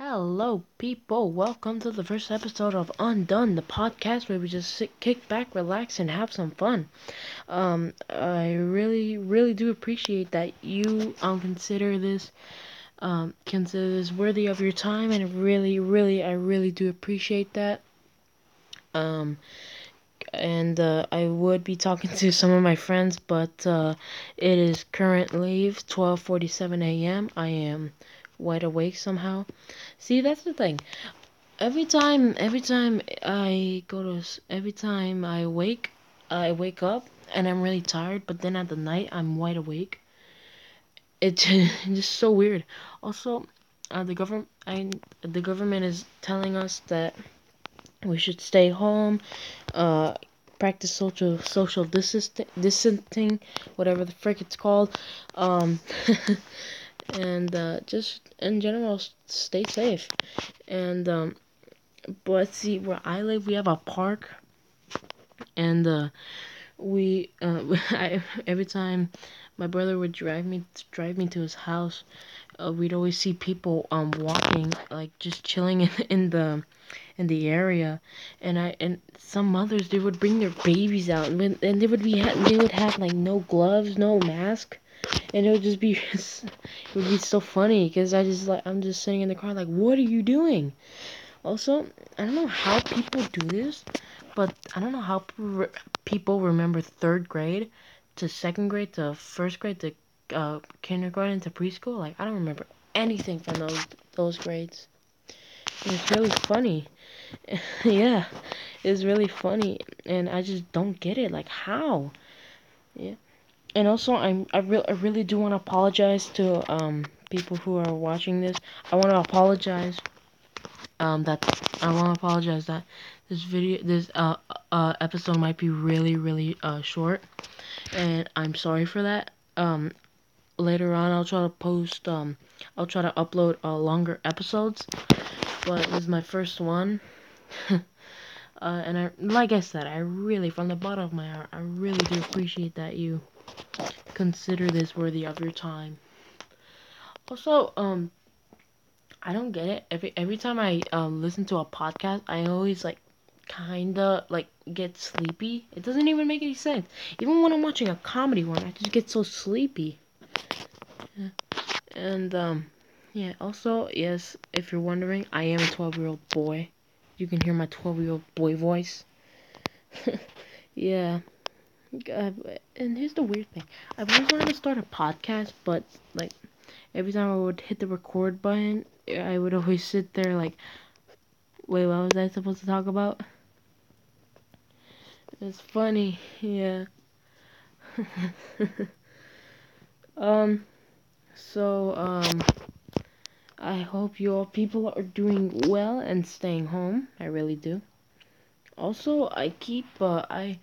Hello, people. Welcome to the first episode of Undone, the podcast where we just sit, kick back, relax, and have some fun. Um, I really, really do appreciate that you um consider this um consider this worthy of your time, and really, really, I really do appreciate that. Um, and uh, I would be talking to some of my friends, but uh, it is currently 12:47 a.m. I am wide awake somehow. See, that's the thing. Every time, every time I go to, every time I wake, I wake up and I'm really tired. But then at the night, I'm wide awake. It's just so weird. Also, uh, the government, I, the government is telling us that we should stay home, uh, practice social social distancing, whatever the frick it's called. Um, and uh, just in general stay safe. And um but see where i live we have a park. And uh we uh I, every time my brother would drive me drive me to his house uh, we'd always see people um walking like just chilling in, in the in the area. And i and some mothers they would bring their babies out and, and they would be they would have like no gloves no mask and it would just be it would be so funny because I just like I'm just sitting in the car like what are you doing? Also I don't know how people do this but I don't know how people remember third grade to second grade to first grade to uh, kindergarten to preschool. Like I don't remember anything from those those grades. It's really funny. Yeah it's really funny and I just don't get it. Like how? Yeah and also I'm I, re- I really do want to apologize to um people who are watching this. I want to apologize um that I want to apologize that this video this uh uh episode might be really really uh short and I'm sorry for that. Um later on I'll try to post um I'll try to upload uh, longer episodes but this is my first one. uh, and I, like I said, I really, from the bottom of my heart, I really do appreciate that you consider this worthy of your time. Also, um, I don't get it. Every every time I um listen to a podcast, I always like kinda like get sleepy. It doesn't even make any sense. Even when I'm watching a comedy one, I just get so sleepy. And um, yeah. Also, yes, if you're wondering, I am a 12 year old boy. You can hear my 12 year old boy voice. yeah. Uh, and here's the weird thing. I've always wanted to start a podcast, but like every time I would hit the record button, I would always sit there like, wait, what was I supposed to talk about? It's funny, yeah. um, so um, I hope you all people are doing well and staying home. I really do. Also, I keep uh, I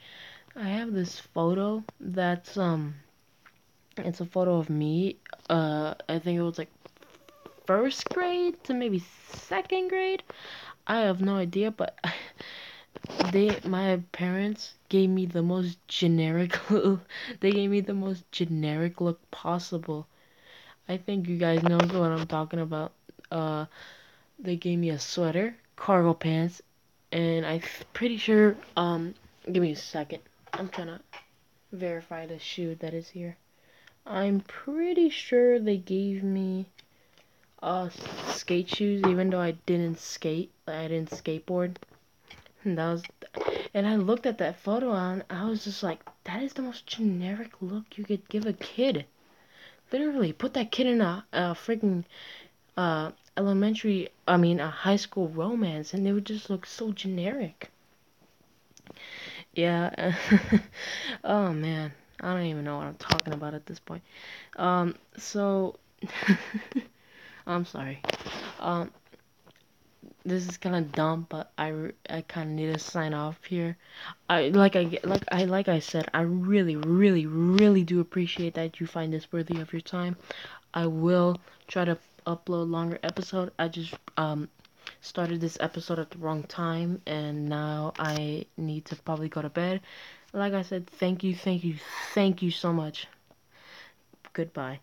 I have this photo that's um it's a photo of me. Uh I think it was like first grade to maybe second grade. I have no idea, but they my parents gave me the most generic look. they gave me the most generic look possible. I think you guys know what I'm talking about. Uh they gave me a sweater, cargo pants, and I'm pretty sure um give me a second. I'm trying to verify the shoe that is here. I'm pretty sure they gave me uh skate shoes even though I didn't skate. Like, I didn't skateboard. And that was and I looked at that photo and I was just like that is the most generic look you could give a kid. Literally put that kid in a, a freaking uh elementary I mean a high school romance and they would just look so generic. Yeah. oh man, I don't even know what I'm talking about at this point. Um, so I'm sorry. Um, this is kind of dumb, but I, I kind of need to sign off here. I like I like I like I said, I really really really do appreciate that you find this worthy of your time. I will try to upload longer episode. I just um started this episode at the wrong time and now I need to probably go to bed. Like I said, thank you, thank you, thank you so much. Goodbye.